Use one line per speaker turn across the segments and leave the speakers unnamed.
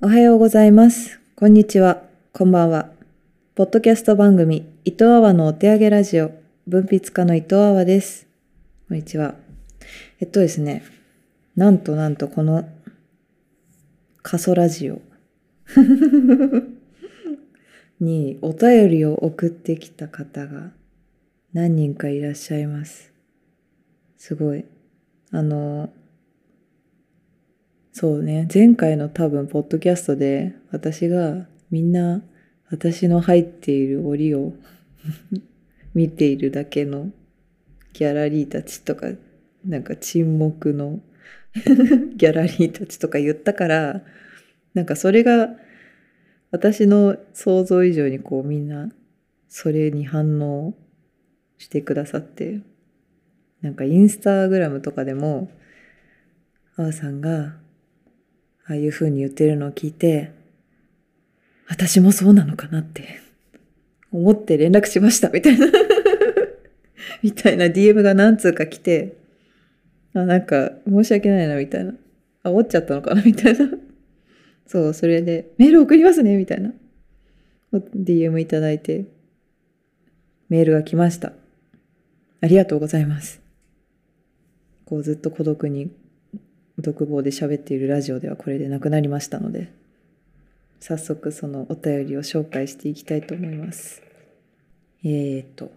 おはようございます。こんにちは。こんばんは。ポッドキャスト番組、伊藤阿波のお手上げラジオ、文筆家の伊藤阿波です。こんにちは。えっとですね、なんとなんとこの、過疎ラジオ にお便りを送ってきた方が何人かいらっしゃいます。すごい。あの、そうね、前回の多分、ポッドキャストで、私がみんな、私の入っている檻を 見ているだけのギャラリーたちとか、なんか沈黙の ギャラリーたちとか言ったから、なんかそれが私の想像以上にこうみんなそれに反応してくださって、なんかインスタグラムとかでも、あーさんがああいう風に言ってるのを聞いて、私もそうなのかなって思って連絡しましたみたいな みたいな DM が何通か来て、あ、なんか申し訳ないなみたいな。あ、おっちゃったのかなみたいな。そう、それでメール送りますねみたいな。DM いただいて、メールが来ました。ありがとうございます。こうずっと孤独に独房で喋っているラジオではこれでなくなりましたので早速そのお便りを紹介していきたいと思います。えーと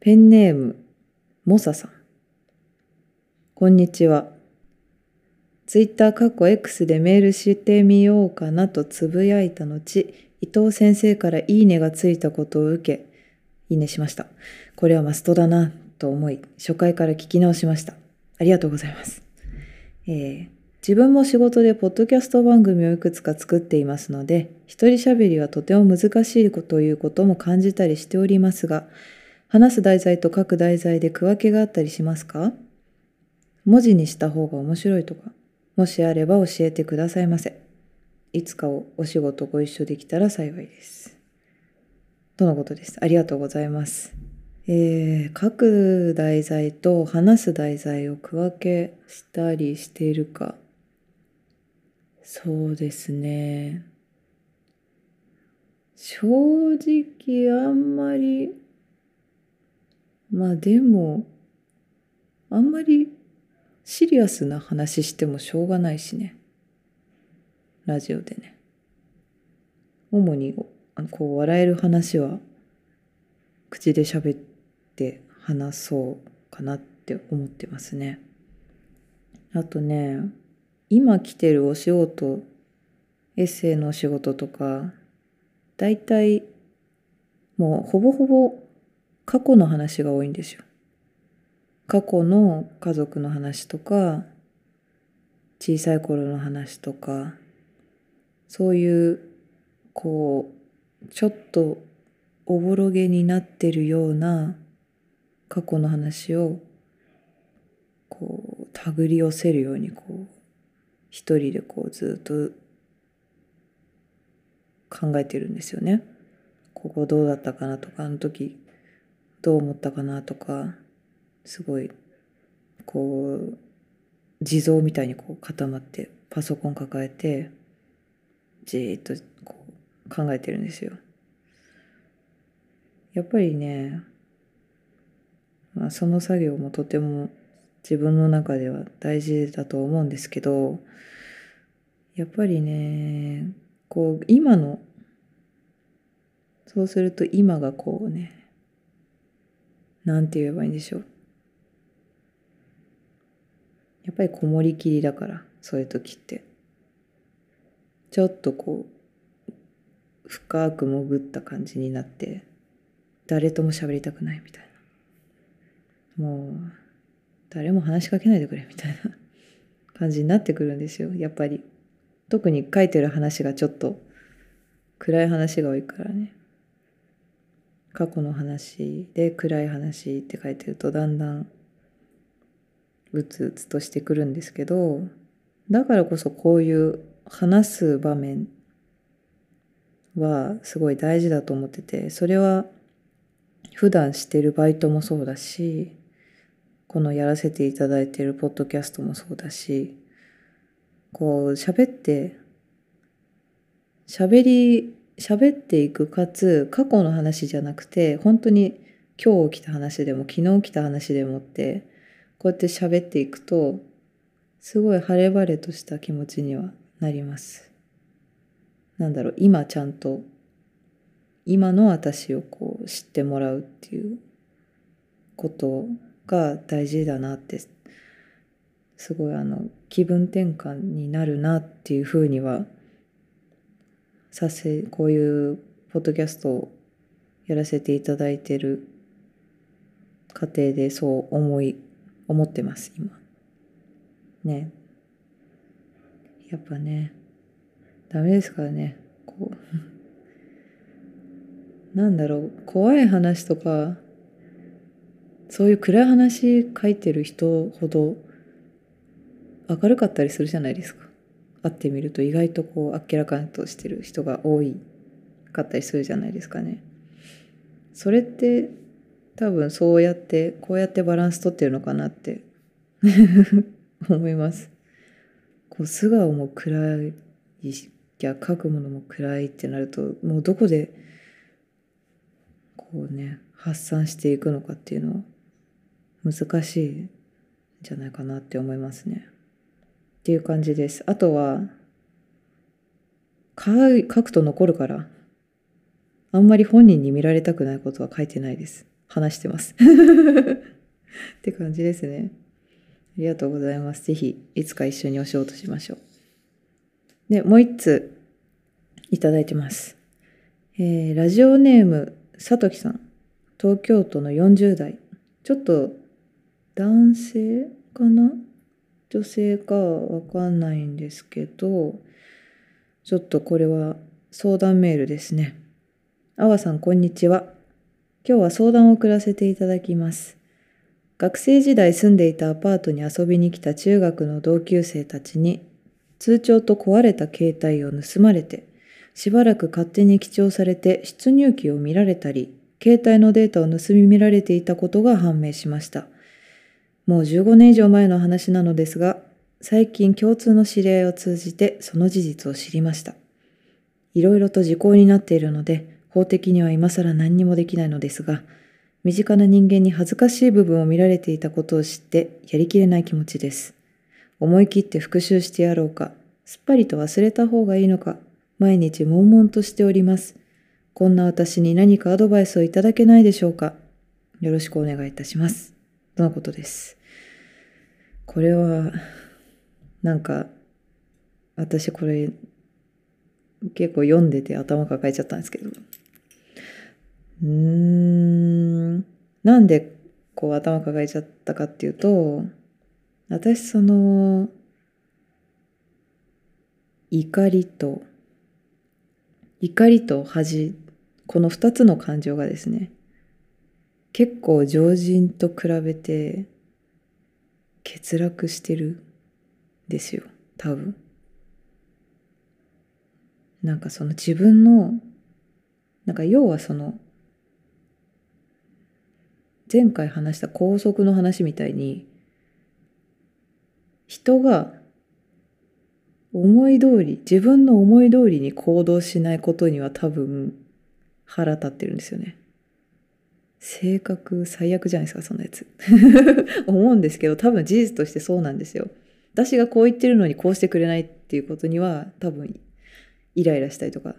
ペンネームモサさん。こんにちは。ツイッターかっこ X でメールしてみようかなとつぶやいた後伊藤先生からいいねがついたことを受けいいねしました。これはマストだなと思い初回から聞き直しました。ありがとうございます。えー自分も仕事でポッドキャスト番組をいくつか作っていますので、一人喋りはとても難しいということも感じたりしておりますが、話す題材と書く題材で区分けがあったりしますか？文字にした方が面白いとか、もしあれば教えてくださいませ。いつかおお仕事ご一緒できたら幸いです。とのことです？ありがとうございます。えー書く題材と話す題材を区分けしたりしているか。そうですね。正直あんまり、まあでも、あんまりシリアスな話してもしょうがないしね。ラジオでね。主にこう笑える話は口で喋ってって話そうかなって思ってますね。あとね、今来てるお仕事、エッセイのお仕事とか、だいたいもうほぼほぼ過去の話が多いんですよ。過去の家族の話とか、小さい頃の話とか、そういう、こう、ちょっとおぼろげになってるような過去の話をこう手繰り寄せるようにこう一人でこうずっと考えてるんですよね。ここどうだったかなとかあの時どう思ったかなとかすごいこう地蔵みたいにこう固まってパソコン抱えてじーっとこう考えてるんですよ。やっぱりね、まあ、その作業もとても自分の中では大事だと思うんですけどやっぱりねこう今のそうすると今がこうねなんて言えばいいんでしょう。やっぱりこもりきりだからそういう時って。ちょっとこう深く潜った感じになって誰とも喋りたくないみたいな。もう誰も話しかけないでくれみたいな感じになってくるんですよやっぱり。特に書いてる話がちょっと暗い話が多いからね。過去の話で暗い話って書いてるとだんだんうつうつとしてくるんですけどだからこそこういう話す場面はすごい大事だと思っててそれは普段してるバイトもそうだしこのやらせていただいているポッドキャストもそうだしこう喋って喋り喋っていくかつ過去の話じゃなくて本当に今日起きた話でも昨日起きた話でもってこうやって喋っていくとすごい晴れ晴れとした気持ちにはなります。なんだろう今ちゃんと今の私をこう知ってもらうっていうことをが大事だなってすごいあの気分転換になるなっていうふうにはさせこういうポッドキャストをやらせていただいてる過程でそう思い思ってます今。ね。やっぱねダメですからね。こう なんだろう怖い話とかそういう暗い話書いてる人ほど明るかったりするじゃないですか会ってみると意外とこうあっけらかんとしてる人が多いかったりするじゃないですかね。それって多分そうやってこうやってバランス取ってるのかなって 思います。こう素顔も暗いや書くものも暗いってなるともうどこでこうね発散していくのかっていうのは難しいんじゃないかなって思いますね。っていう感じです。あとは、書くと残るから、あんまり本人に見られたくないことは書いてないです。話してます。って感じですね。ありがとうございます。ぜひ、いつか一緒にお仕事しましょう。で、もう一つ、いただいてます。えー、ラジオネーム、さときさん。東京都の40代。ちょっと、男性かな？女性かわかんないんですけど、ちょっとこれは相談メールですね。あわさん、こんにちは。今日は相談を送らせていただきます。学生時代住んでいたアパートに遊びに来た中学の同級生たちに、通帳と壊れた携帯を盗まれて、しばらく勝手に記帳されて出入記を見られたり、携帯のデータを盗み見られていたことが判明しました。もう15年以上前の話なのですが、最近共通の知り合いを通じてその事実を知りました。いろいろと時効になっているので、法的には今更何にもできないのですが、身近な人間に恥ずかしい部分を見られていたことを知ってやりきれない気持ちです。思い切って復讐してやろうか、すっぱりと忘れた方がいいのか、毎日悶々としております。こんな私に何かアドバイスをいただけないでしょうか。よろしくお願いいたします。とのことです？これは、なんか、私これ、結構読んでて頭抱えちゃったんですけど。うーん、なんでこう頭抱えちゃったかっていうと、私その、怒りと、怒りと恥、この二つの感情がですね、結構常人と比べて欠落してるですよ多分なんかその自分のなんか要はその前回話した高速の話みたいに人が思い通り自分の思い通りに行動しないことには多分腹立ってるんですよね。性格最悪じゃないですか、そんなやつ。思うんですけど、多分事実としてそうなんですよ。私がこう言ってるのにこうしてくれないっていうことには、多分、イライラしたりとか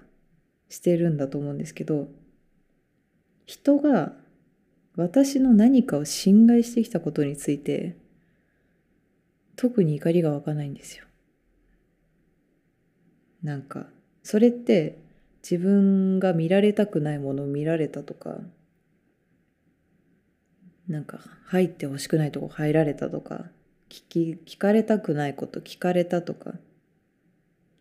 してるんだと思うんですけど、人が私の何かを侵害してきたことについて、特に怒りが湧かないんですよ。なんか、それって自分が見られたくないものを見られたとか、なんか入ってほしくないとこ入られたとか聞き聞かれたくないこと聞かれたとか。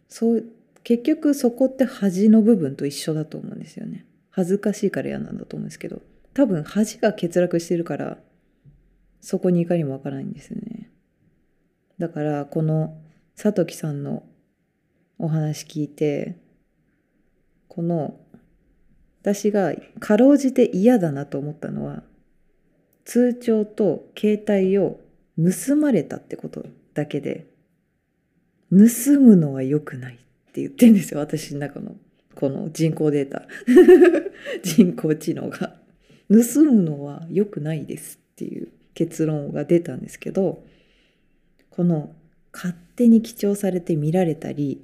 そう結局そこって恥の部分と一緒だと思うんですよね。恥ずかしいから嫌なんだと思うんですけど。多分恥が欠落してるからそこに怒りもわからないんですよね。だからこのさときさんのお話聞いてこの私がかろうじて嫌だなと思ったのは通帳と携帯を盗まれたってことだけで盗むのは良くないって言ってんですよ私の中のこの人工データ。人工知能が。盗むのは良くないですっていう結論が出たんですけどこの勝手に記帳されて見られたり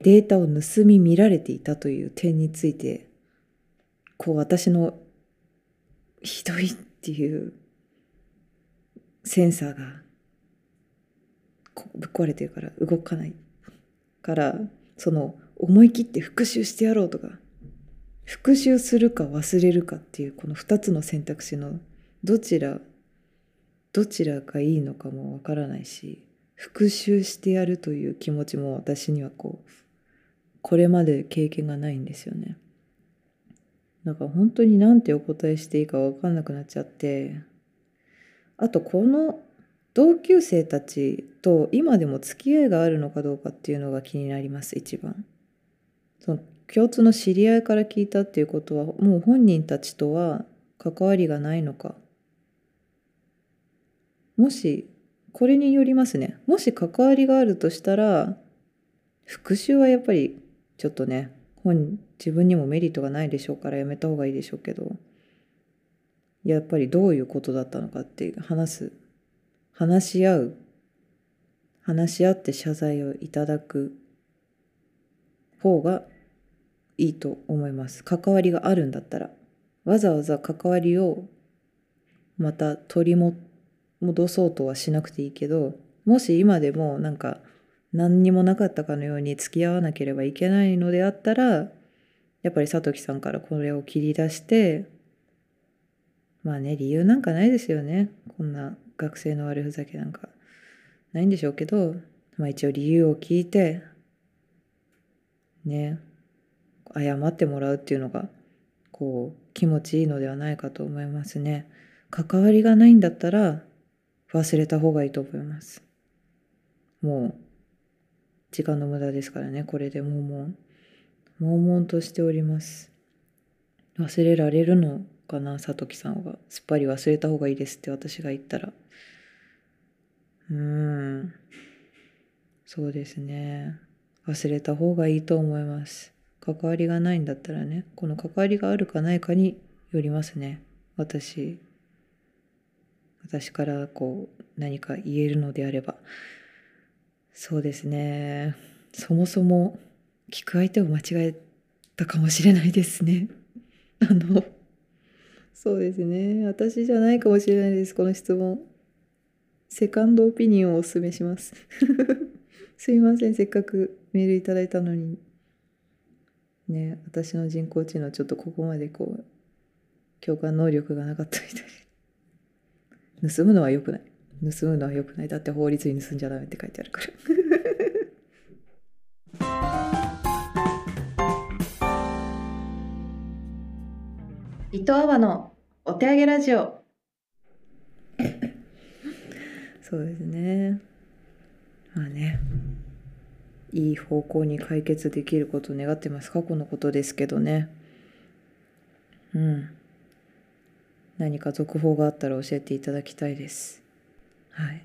データを盗み見られていたという点についてこう私のひどいっていうセンサーがぶっ壊れてるから動かないからその思い切って復習してやろうとか復習するか忘れるかっていうこの2つの選択肢のどちらどちらがいいのかもわからないし復習してやるという気持ちも私にはこうこれまで経験がないんですよね。だか本当に何てお答えしていいか分かんなくなっちゃって。あとこの同級生たちと今でも付き合いがあるのかどうかっていうのが気になります一番。その共通の知り合いから聞いたっていうことはもう本人たちとは関わりがないのか。もしこれによりますね。もし関わりがあるとしたら復習はやっぱりちょっとね本自分にもメリットがないでしょうからやめた方がいいでしょうけどやっぱりどういうことだったのかって話す話し合う話し合って謝罪をいただく方がいいと思います。関わりがあるんだったらわざわざ関わりをまた取り戻そうとはしなくていいけどもし今でもなんか何にもなかったかのように付き合わなければいけないのであったらやっぱりさときさんからこれを切り出してまあね理由なんかないですよねこんな学生の悪ふざけなんかないんでしょうけど、まあ、一応理由を聞いてね謝ってもらうっていうのがこう気持ちいいのではないかと思いますね。関わりがないんだったら忘れた方がいいと思います。もう時間の無駄ですからねこれで悶々。悶々としております。忘れられるのかなさときさんは。すっぱり忘れた方がいいですって私が言ったら。うーん。そうですね。忘れた方がいいと思います。関わりがないんだったらねこの関わりがあるかないかによりますね。私私からこう何か言えるのであれば。そうですね。そもそも聞く相手を間違えたかもしれないですね。あのそうですね。私じゃないかもしれないです。この質問。セカンドオピニオンをお勧めします。すいません。せっかくメールいただいたのに。ね私の人工知能ちょっとここまでこう共感能力がなかったみたい盗むのは良くない。盗むのは良くない。だって法律に盗んじゃダメって書いてあるから。伊藤阿波のお手上げラジオ。そうですね。まあね。いい方向に解決できることを願ってます。過去のことですけどね。うん。何か続報があったら教えていただきたいですはい。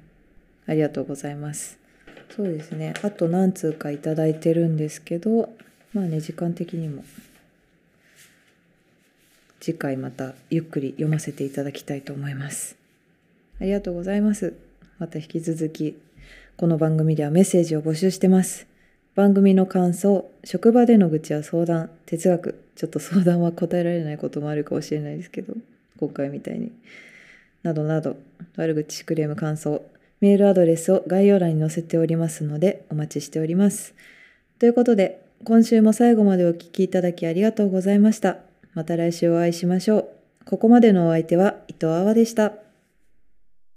ありがとうございます。そうですね。あと何通か頂いてるんですけどまあね時間的にも。次回またゆっくり読ませていただきたいと思います。ありがとうございます。また引き続きこの番組ではメッセージを募集してます。番組の感想、職場での愚痴や相談、哲学、ちょっと相談は答えられないこともあるかもしれないですけど、今回みたいに。などなど、悪口、クレーム、感想、メールアドレスを概要欄に載せておりますので、お待ちしております。ということで、今週も最後までお聴きいただきありがとうございました。また来週お会いしましょう。ここまでのお相手は伊藤あわでした。